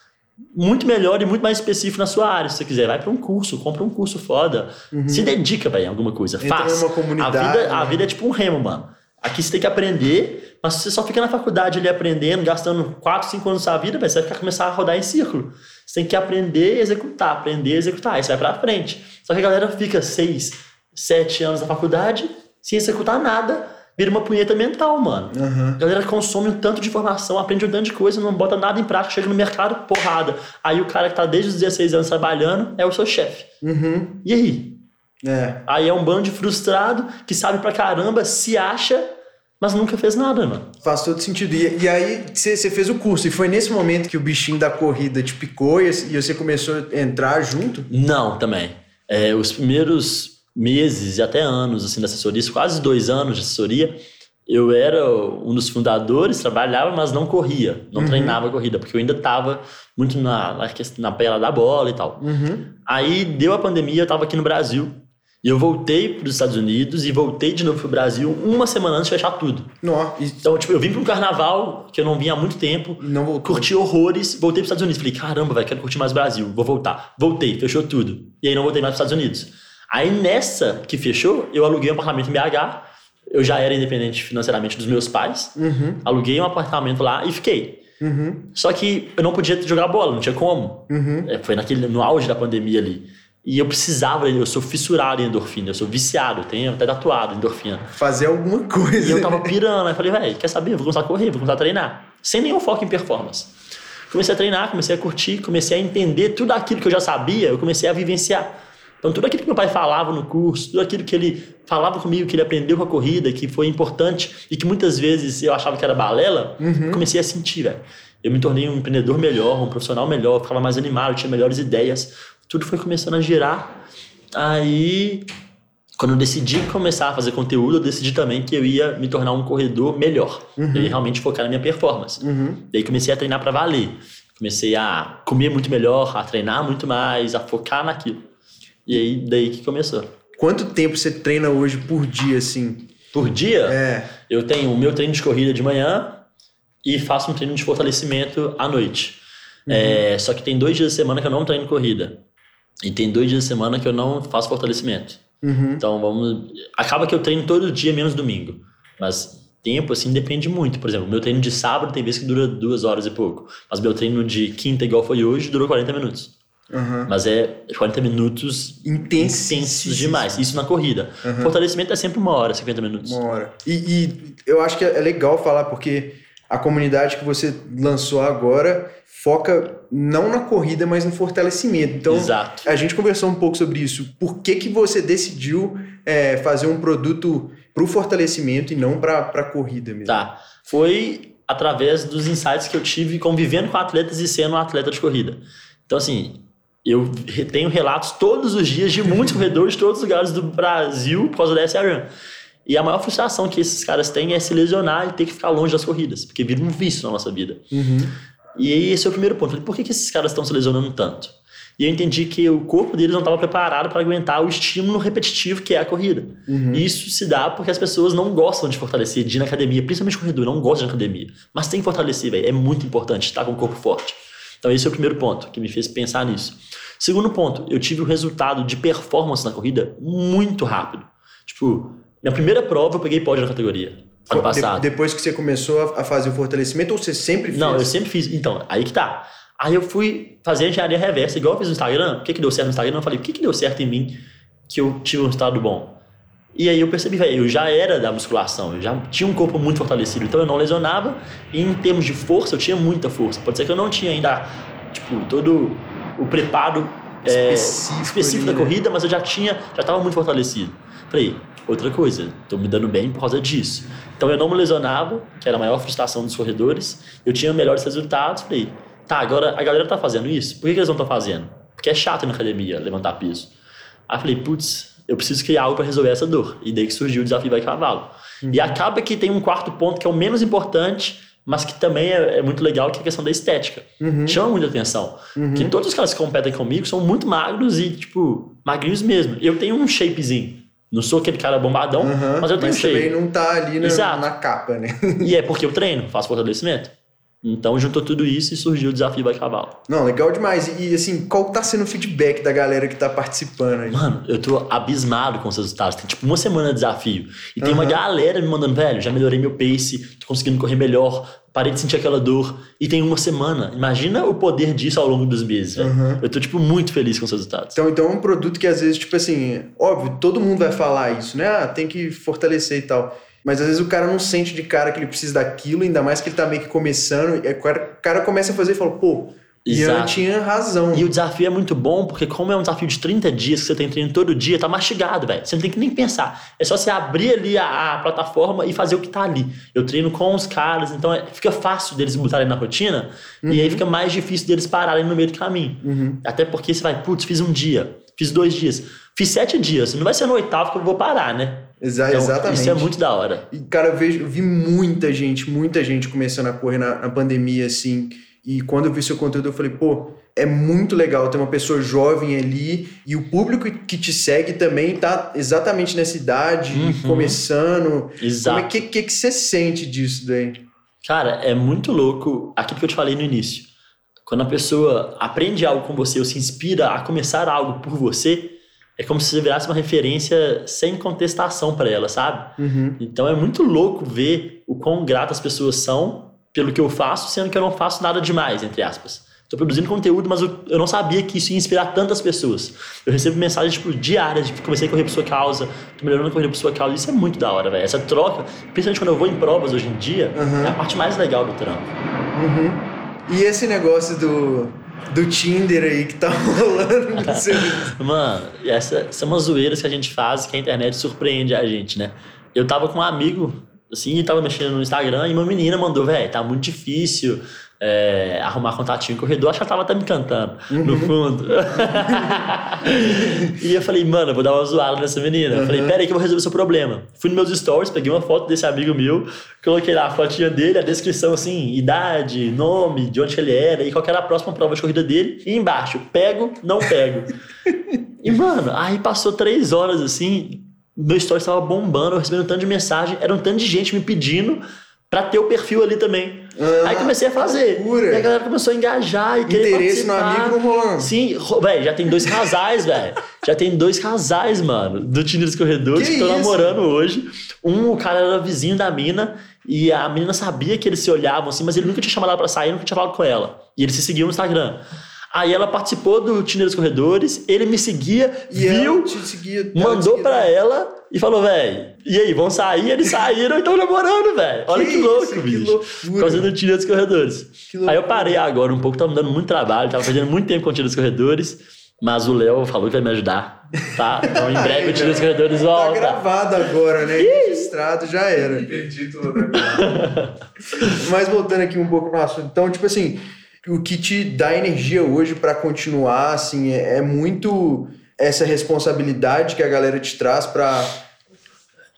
muito melhor e muito mais específico na sua área, se você quiser. Vai para um curso, compra um curso foda. Uhum. Se dedica, velho, em alguma coisa. Entra faz. Comunidade, a, vida, né? a vida é tipo um remo, mano. Aqui você tem que aprender, mas se você só fica na faculdade ali aprendendo, gastando 4, 5 anos da sua vida, você vai ficar, começar a rodar em círculo. Você tem que aprender e executar, aprender e executar. Aí você vai pra frente. Só que a galera fica 6, 7 anos na faculdade sem executar nada vira uma punheta mental, mano. Uhum. A galera consome um tanto de informação, aprende um tanto de coisa, não bota nada em prática, chega no mercado, porrada. Aí o cara que tá desde os 16 anos trabalhando é o seu chefe. Uhum. E aí? É. Aí é um bando de frustrado que sabe pra caramba, se acha, mas nunca fez nada, mano. Faz todo sentido. E, e aí você fez o curso, e foi nesse momento que o bichinho da corrida te picou e e você começou a entrar junto? Não, também. É, os primeiros meses e até anos assim, da assessoria, quase dois anos de assessoria, eu era um dos fundadores, trabalhava, mas não corria, não Uhum. treinava corrida, porque eu ainda estava muito na, na, na pela da bola e tal. Uhum. Aí deu a pandemia, eu estava aqui no Brasil, e eu voltei para os Estados Unidos e voltei de novo para o Brasil uma semana antes de fechar tudo. Então, tipo, eu vim para um carnaval que eu não vinha há muito tempo, não voltou. curti horrores, voltei para os Estados Unidos. Falei, caramba, vai, quero curtir mais o Brasil, vou voltar. Voltei, fechou tudo. E aí não voltei mais para os Estados Unidos. Aí nessa que fechou, eu aluguei um apartamento em BH. Eu já era independente financeiramente dos meus pais. Uhum. Aluguei um apartamento lá e fiquei. Uhum. Só que eu não podia jogar bola, não tinha como. Uhum. É, foi naquele, no auge da pandemia ali. E eu precisava, eu sou fissurado em endorfina, eu sou viciado, tenho até tatuado endorfina. Fazer alguma coisa. E eu tava pirando, aí falei, velho, quer saber? Eu vou começar a correr, vou começar a treinar. Sem nenhum foco em performance. Comecei a treinar, comecei a curtir, comecei a entender tudo aquilo que eu já sabia, eu comecei a vivenciar. Então, tudo aquilo que meu pai falava no curso, tudo aquilo que ele falava comigo, que ele aprendeu com a corrida, que foi importante e que muitas vezes eu achava que era balela, comecei a sentir, velho. Eu me tornei um empreendedor melhor, um profissional melhor, ficava mais animado, tinha melhores ideias. Tudo foi começando a girar. Aí, quando eu decidi começar a fazer conteúdo, eu decidi também que eu ia me tornar um corredor melhor. Eu ia realmente focar na minha performance. Uhum. Daí comecei a treinar para valer. Comecei a comer muito melhor, a treinar muito mais, a focar naquilo. E aí, daí que começou. Quanto tempo você treina hoje por dia, assim? Por dia, É. eu tenho o meu treino de corrida de manhã e faço um treino de fortalecimento à noite. É, só que tem dois dias da semana que eu não treino corrida. E tem dois dias da semana que eu não faço fortalecimento. Uhum. Então vamos. Acaba que eu treino todo dia, menos domingo. Mas tempo, assim, depende muito. Por exemplo, meu treino de sábado tem vezes que dura duas horas e pouco. Mas meu treino de quinta, igual foi hoje, durou 40 minutos. Uhum. Mas é 40 minutos Intenso. intensos demais. Isso na corrida. Fortalecimento é sempre uma hora, 50 minutos. Uma hora. E, e eu acho que é legal falar, porque a comunidade que você lançou agora foca não na corrida, mas no fortalecimento. Então, Exato. a gente conversou um pouco sobre isso. Por que, que você decidiu é, fazer um produto para o fortalecimento e não para a corrida mesmo? Tá. Foi através dos insights que eu tive convivendo com atletas e sendo um atleta de corrida. Então, assim, eu tenho relatos todos os dias de muitos corredores de todos os lugares do Brasil por causa da SRAM. E a maior frustração que esses caras têm é se lesionar e ter que ficar longe das corridas, porque vira um vício na nossa vida. Uhum. E esse é o primeiro ponto. Falei, por que, que esses caras estão se lesionando tanto? E eu entendi que o corpo deles não estava preparado para aguentar o estímulo repetitivo que é a corrida. E isso se dá porque as pessoas não gostam de fortalecer, de ir na academia, principalmente corredor, não gosta de academia. Mas tem que fortalecer, velho. É muito importante estar com o corpo forte. Então esse é o primeiro ponto que me fez pensar nisso. Segundo ponto, eu tive um resultado de performance na corrida muito rápido. Tipo, minha primeira prova eu peguei pódio na categoria. Ano De- passado. depois que você começou a, a fazer o fortalecimento, ou você sempre fez? Não, eu sempre fiz. Então, aí que tá. Aí eu fui fazer a engenharia reversa, igual eu fiz no Instagram. O que, que deu certo no Instagram? Eu falei, o que, que deu certo em mim que eu tive um resultado bom? E aí eu percebi, velho, eu já era da musculação, eu já tinha um corpo muito fortalecido, então eu não lesionava. E em termos de força, eu tinha muita força. Pode ser que eu não tinha ainda, tipo, todo o preparo é, Específico específico ali, da né? corrida, mas eu já tinha, já estava muito fortalecido. Falei, outra coisa, tô me dando bem por causa disso. Então eu não me lesionava, que era a maior frustração dos corredores, eu tinha melhores resultados. Falei, tá, agora a galera tá fazendo isso, por que, que eles não estão fazendo? Porque é chato na academia levantar peso. Aí falei, putz, eu preciso criar algo para resolver essa dor. E daí que surgiu o desafio Vai Cavalo. E acaba que tem um quarto ponto que é o menos importante, mas que também é, é muito legal, que é a questão da estética. Chama muita atenção. Que todos os caras que competem comigo são muito magros e, tipo, magrinhos mesmo. Eu tenho um shapezinho. Não sou aquele cara bombadão, Aham, mas eu tenho um shape. também não tá ali na, na capa, né? E é porque eu treino, faço fortalecimento. Então juntou tudo isso e surgiu o desafio Vai Cavalo. Não, legal demais. E assim, qual tá sendo o feedback da galera que tá participando aí? Mano, eu tô abismado com os resultados. Tem tipo uma semana de desafio. E tem uma Aham. galera me mandando, velho, já melhorei meu pace, tô conseguindo correr melhor, parei de sentir aquela dor. E tem uma semana. Imagina o poder disso ao longo dos meses, velho. Aham. Eu tô, tipo, muito feliz com os resultados. Então, então é um produto que às vezes, tipo assim, óbvio, todo mundo vai falar isso, né? Ah, tem que fortalecer e tal. Mas às vezes o cara não sente de cara que ele precisa daquilo, ainda mais que ele tá meio que começando. E o cara, o cara começa a fazer e fala, pô, Ian Exato. tinha razão. E o desafio é muito bom, porque como é um desafio de 30 dias que você tem treino todo dia, tá mastigado, velho. Você não tem que nem pensar. É só você abrir ali a, a plataforma e fazer o que tá ali. Eu treino com os caras, então é- fica fácil deles botarem na rotina e aí fica mais difícil deles pararem no meio do caminho. Uhum. Até porque você vai, putz, fiz um dia, fiz dois dias, fiz sete dias. Não vai ser no oitavo que eu vou parar, né? Exa- Então, exatamente. Isso é muito da hora. E, cara, eu, vejo, eu vi muita gente, muita gente começando a correr na, na pandemia, assim. E quando eu vi seu conteúdo, eu falei, pô, é muito legal ter uma pessoa jovem ali e o público que te segue também tá exatamente nessa idade, Uhum. começando. Exato. Como é que, que, que você sente disso daí? Cara, é muito louco aquilo que eu te falei no início. Quando a pessoa aprende algo com você ou se inspira a começar algo por você, é como se você virasse uma referência sem contestação para ela, sabe? Uhum. Então é muito louco ver o quão gratas as pessoas são pelo que eu faço, sendo que eu não faço nada demais, entre aspas. Estou produzindo conteúdo, mas eu, eu não sabia que isso ia inspirar tantas pessoas. Eu recebo mensagens tipo, diárias de que comecei a correr por sua causa, tô melhorando a corrida por sua causa. Isso é muito da hora, velho. Essa troca, principalmente quando eu vou em provas hoje em dia, Uhum. é a parte mais legal do trampo. Uhum. E esse negócio do, do Tinder aí que tá rolando no seu... Mano, essa são umas zoeiras que a gente faz que a internet surpreende a gente, né? Eu tava com um amigo, assim, tava mexendo no Instagram e uma menina mandou, velho, tá muito difícil é, arrumar contatinho em corredor. Acho que ela tava até me cantando, no fundo. e eu falei, mano, eu vou dar uma zoada nessa menina. Eu falei, Uhum. pera aí que eu vou resolver o seu problema. Fui nos meus stories, peguei uma foto desse amigo meu, coloquei lá a fotinha dele, a descrição assim, idade, nome, de onde ele era e qual era a próxima prova de corrida dele. E embaixo, pego, não pego. E, mano, aí passou três horas assim, meu story estava bombando, eu recebendo um tanto de mensagem, era um tanto de gente me pedindo pra ter o perfil ali também. Ah, aí comecei a fazer. loucura. E a galera começou a engajar e querer Interesse no participar. amigo não rolando. Sim, velho, já tem dois casais, velho. Já tem dois casais, mano, do Tinder dos Corredores Que estão namorando hoje. Um, o cara era vizinho da mina e a menina sabia que eles se olhavam assim, mas ele nunca tinha chamado ela pra sair, nunca tinha falado com ela. E eles se seguiam no Instagram. Aí ela participou do Tinder dos Corredores, ele me seguia, E viu, seguia, mandou pra ela e falou, velho, e aí, vão sair? Eles saíram e estão namorando, velho. Olha que, Que louco, isso, que bicho. loucura. Por causa do Tinder dos Corredores. Que Aí eu parei agora um pouco, tava me dando muito trabalho, tava perdendo muito tempo com o Tinder dos Corredores, mas o Léo falou que vai me ajudar, tá? Então em breve o Tinder dos Corredores Tá volta. gravado agora, né? Registrado, já era. Perdi tudo. Mas voltando aqui um pouco no assunto. Então, tipo assim, o que te dá energia hoje pra continuar, assim, é, é muito essa responsabilidade que a galera te traz pra.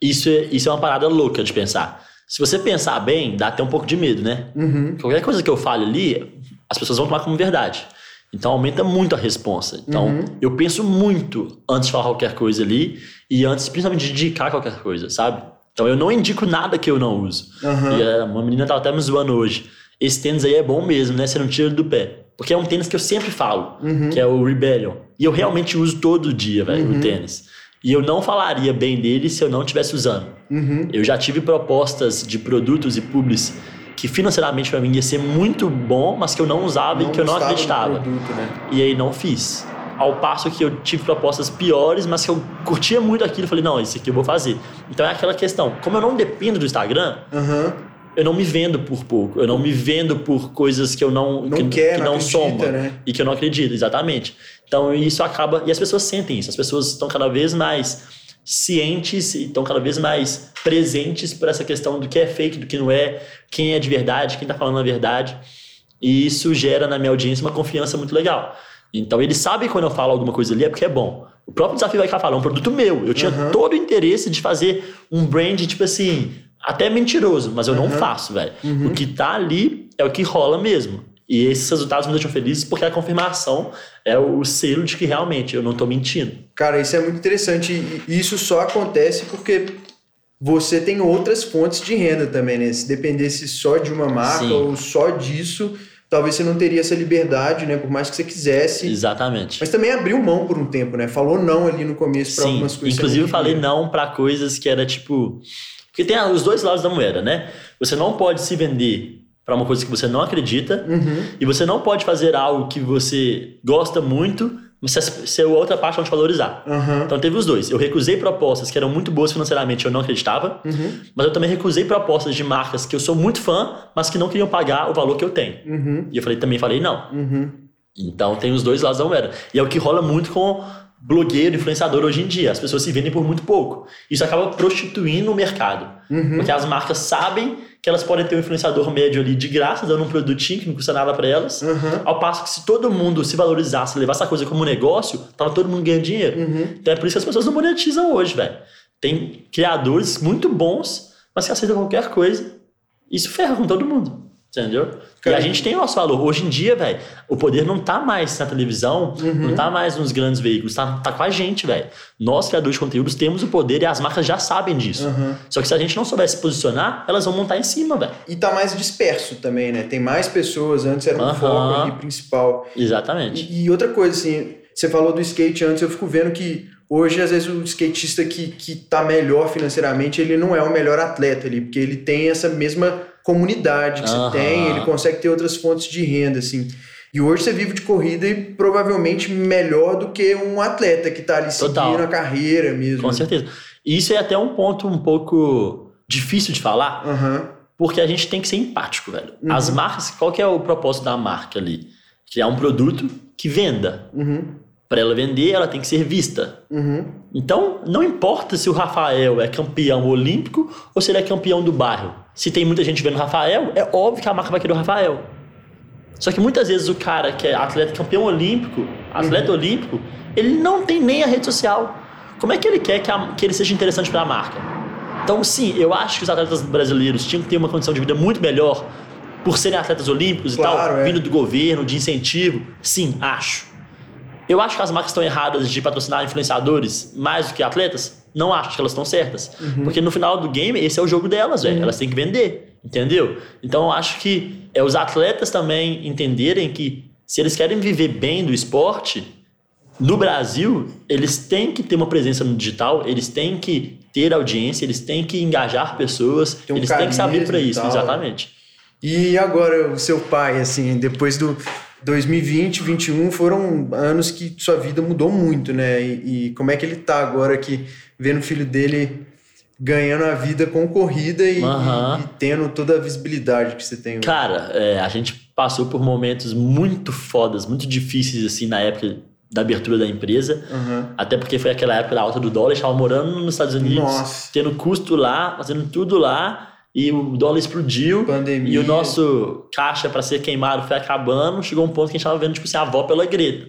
Isso é, isso é uma parada louca de pensar. Se você pensar bem, dá até um pouco de medo, né? Uhum. Qualquer coisa que eu fale ali, as pessoas vão tomar como verdade. Então aumenta muito a responsa. Então Uhum. eu penso muito antes de falar qualquer coisa ali e antes, principalmente, de indicar qualquer coisa, sabe? Então eu não indico nada que eu não uso. Aham. E eh, uma menina tava até me zoando hoje. Esse tênis aí é bom mesmo, né? Você não tira ele do pé. Porque é um tênis que eu sempre falo, Uhum. que é o Rebellion. E eu realmente uso todo dia, velho, Uhum. o tênis. E eu não falaria bem dele se eu não estivesse usando. Uhum. Eu já tive propostas de produtos e publis que financeiramente pra mim ia ser muito bom, mas que eu não usava e que eu não acreditava. Produto, né? E aí não fiz. Ao passo que eu tive propostas piores, mas que eu curtia muito aquilo, eu falei, não, isso aqui eu vou fazer. Então é aquela questão, como eu não dependo do Instagram, Aham. Eu não me vendo por pouco, eu não me vendo por coisas que eu não Não que, quer, que não não acredita, soma né? e que eu não acredito, exatamente. Então isso acaba e as pessoas sentem isso, as pessoas estão cada vez mais cientes e estão cada vez mais presentes por essa questão do que é fake, do que não é, quem é de verdade, quem tá falando a verdade. E isso gera na minha audiência uma confiança muito legal. Então eles sabem quando eu falo alguma coisa ali é porque é bom. O próprio desafio vai cá falar, é um produto meu. Eu tinha Aham. todo o interesse de fazer um brand, tipo assim, até mentiroso, mas eu não Aham. faço, velho. O que tá ali é o que rola mesmo. E esses resultados me deixam felizes porque a confirmação é o selo de que realmente eu não tô mentindo. Cara, isso é muito interessante. E isso só acontece porque você tem outras fontes de renda também, né? Se dependesse só de uma marca Sim. ou só disso, talvez você não teria essa liberdade, né? Por mais que você quisesse. Exatamente. Mas também abriu mão por um tempo, né? Falou não ali no começo para algumas coisas. inclusive eu não falei não pra coisas que era tipo. Porque tem os dois lados da moeda, né? Você não pode se vender pra uma coisa que você não acredita Uhum. e você não pode fazer algo que você gosta muito, se a, se a outra parte não te valorizar. Aham. Então teve os dois. Eu recusei propostas que eram muito boas financeiramente, eu não acreditava, Uhum. mas eu também recusei propostas de marcas que eu sou muito fã, mas que não queriam pagar o valor que eu tenho. Uhum. E eu falei, também falei não. Uhum. Então tem os dois lados da moeda. E é o que rola muito com blogueiro, influenciador hoje em dia. As pessoas se vendem por muito pouco. Isso acaba prostituindo o mercado. Uhum. Porque as marcas sabem que elas podem ter um influenciador médio ali de graça, dando um produtinho que não custa nada para elas. Uhum. Ao passo que se todo mundo se valorizasse, levasse a coisa como negócio, tava todo mundo ganhando dinheiro. Uhum. Então é por isso que as pessoas não monetizam hoje, velho. Tem criadores muito bons, mas que aceitam qualquer coisa. Isso ferra com todo mundo. Entendeu? Cara, e a gente tem o nosso valor. Hoje em dia, velho, o poder não tá mais na televisão, Uhum. não tá mais nos grandes veículos, tá, tá com a gente, velho. Nós, criadores de conteúdos, temos o poder e as marcas já sabem disso. Uhum. Só que se a gente não souber se posicionar, elas vão montar em cima, velho. E tá mais disperso também, né? Tem mais pessoas, antes era um Aham. foco ali principal. Exatamente. E, e outra coisa, assim, você falou do skate antes, eu fico vendo que hoje, às vezes, o skatista que, que tá melhor financeiramente, ele não é o melhor atleta ali, porque ele tem essa mesma comunidade que Aham. você tem, ele consegue ter outras fontes de renda, assim. E hoje você vive de corrida e provavelmente melhor do que um atleta que tá ali Total. seguindo a carreira mesmo. Com certeza. E isso é até um ponto um pouco difícil de falar, Aham. porque a gente tem que ser empático, velho. Uhum. As marcas, qual que é o propósito da marca ali? Criar um produto que venda. Uhum. Para ela vender, ela tem que ser vista. Uhum. Então, não importa se o Rafael é campeão olímpico ou se ele é campeão do bairro. Se tem muita gente vendo o Rafael, é óbvio que a marca vai querer o Rafael. Só que muitas vezes o cara que é atleta campeão olímpico, atleta olímpico, ele não tem nem a rede social. Como é que ele quer que, a- que ele seja interessante para a marca? Então, sim, eu acho que os atletas brasileiros tinham que ter uma condição de vida muito melhor por serem atletas olímpicos e Claro, tal, é. vindo do governo, de incentivo. Sim, acho. Eu acho que as marcas estão erradas de patrocinar influenciadores mais do que atletas. Não acho que elas estão certas. Porque no final do game, esse é o jogo delas, velho. Elas têm que vender. Entendeu? Então eu acho que é os atletas também entenderem que se eles querem viver bem do esporte, no Brasil, eles têm que ter uma presença no digital, eles têm que ter audiência, eles têm que engajar pessoas, um eles têm que se abrir para isso, exatamente. E agora, o seu pai, assim, depois do 2020, 2021, foram anos que sua vida mudou muito, né? E, e como é que ele tá agora aqui, vendo o filho dele ganhando a vida com corrida e, Aham. e- e tendo toda a visibilidade que você tem hoje? Cara, é, a gente passou por momentos muito fodas, muito difíceis, assim, na época da abertura da empresa. Aham. Até porque foi aquela época da alta do dólar, a gente estava morando nos Estados Unidos, Nossa. tendo custo lá, fazendo tudo lá, e o dólar explodiu. Pandemia. E o nosso caixa para ser queimado foi acabando. Chegou um ponto que a gente estava vendo, tipo assim, a avó pela greta.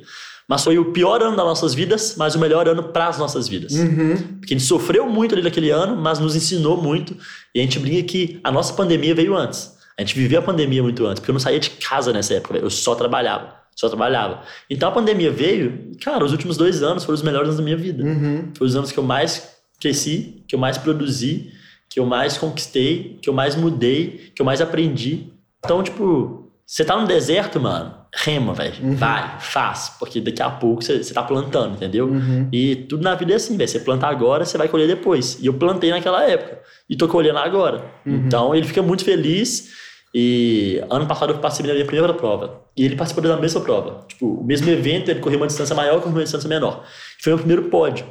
Mas foi o pior ano das nossas vidas, mas o melhor ano para as nossas vidas. Uhum. Porque a gente sofreu muito ali naquele ano, mas nos ensinou muito. E a gente brinca que a nossa pandemia veio antes. A gente viveu a pandemia muito antes, porque eu não saía de casa nessa época, eu só trabalhava. Só trabalhava. Então a pandemia veio, cara, os últimos dois anos foram os melhores anos da minha vida. Uhum. Foram os anos que eu mais cresci, que eu mais produzi, que eu mais conquistei, que eu mais mudei, que eu mais aprendi. Então, tipo, você tá no deserto, mano, rema, velho. Vai, faz. Porque daqui a pouco você, você tá plantando, entendeu? Uhum. E tudo na vida é assim, velho. Você planta agora, você vai colher depois. E eu plantei naquela época. E tô colhendo agora. Então ele fica muito feliz. E ano passado eu participei da minha primeira prova. E ele participou da mesma prova. Tipo, o mesmo evento, ele correu uma distância maior, eu corri uma distância menor. Foi o meu primeiro pódio.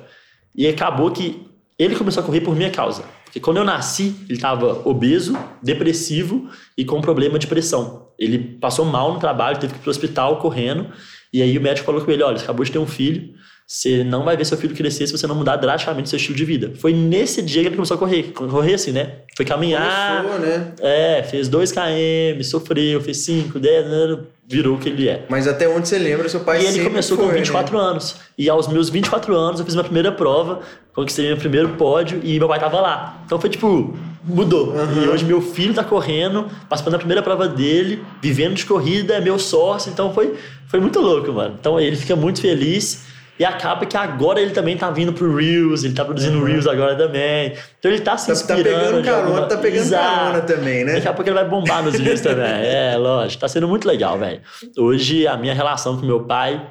E acabou que ele começou a correr por minha causa. Porque quando eu nasci, ele estava obeso, depressivo e com problema de pressão. Ele passou mal no trabalho, teve que ir pro hospital correndo. E aí o médico falou com ele: olha, você acabou de ter um filho, você não vai ver seu filho crescer se você não mudar drasticamente seu estilo de vida. Foi nesse dia que ele começou a correr. Correr assim, né? Foi caminhar. Começou, né? É, fez 2 km, sofreu, fez 5, 10, né? Virou o que ele é. Mas até onde você lembra, seu pai E ele começou foi, com né? 24 anos. E aos meus 24 anos eu fiz minha primeira prova, conquistei meu primeiro pódio e meu pai tava lá. Então foi tipo, mudou. E hoje meu filho tá correndo, participando da primeira prova dele, vivendo de corrida, é meu sócio. Então foi, foi muito louco, mano. Então ele fica muito feliz. E acaba que agora ele também tá vindo pro Reels, ele tá produzindo Reels agora também. Então ele tá se Tá, tá inspirando. pegando carona, alguma- tá pegando Exato. carona também, né? Daqui a pouco ele vai bombar nos vídeos também. É, lógico. Tá sendo muito legal, velho. Hoje, a minha relação com meu pai,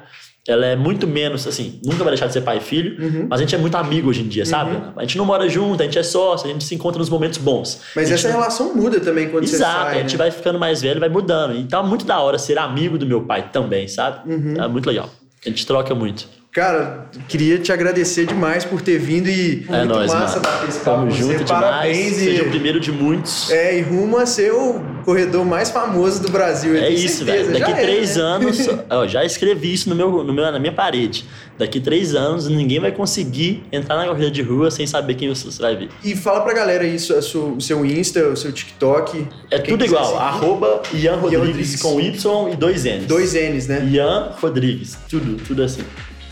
ela é muito menos, assim, nunca vai deixar de ser pai e filho, Uhum. mas a gente é muito amigo hoje em dia, sabe? A gente não mora junto, a gente é sócio, a gente se encontra nos momentos bons. Mas essa não- relação muda também quando você Exato, sai, a gente né? vai ficando mais velho, vai mudando. Então é muito da hora ser amigo do meu pai também, sabe? Uhum. É muito legal. A gente troca muito. Cara, queria te agradecer demais por ter vindo e É muito nóis, massa mano. bater esse papo Tamo junto Parabéns demais. e, Seja o primeiro de muitos. é, e rumo a ser o corredor mais famoso do Brasil. eu É isso, velho. Daqui Já é, três né? anos, ó, já escrevi isso no meu, no meu, na minha parede. Daqui três anos, ninguém vai conseguir entrar na corrida de rua sem saber quem você vai ver. E fala pra galera sua- o seu Insta, o seu TikTok. É tudo igual. seguir. Arroba Ian Rodrigues, Rodrigues. com Y e dois N's. Dois N's, né? Ian Rodrigues. Tudo, tudo assim.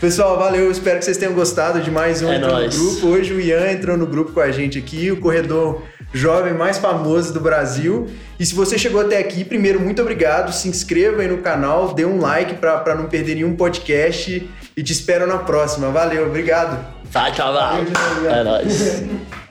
Pessoal, valeu. Espero que vocês tenham gostado de mais um É Entrou nóis. no Grupo. Hoje o Ian entrou no grupo com a gente aqui, o corredor jovem mais famoso do Brasil. E se você chegou até aqui, primeiro, muito obrigado. Se inscreva aí no canal, dê um like para não perder nenhum podcast e te espero na próxima. Valeu, obrigado. Valeu, José. É nóis.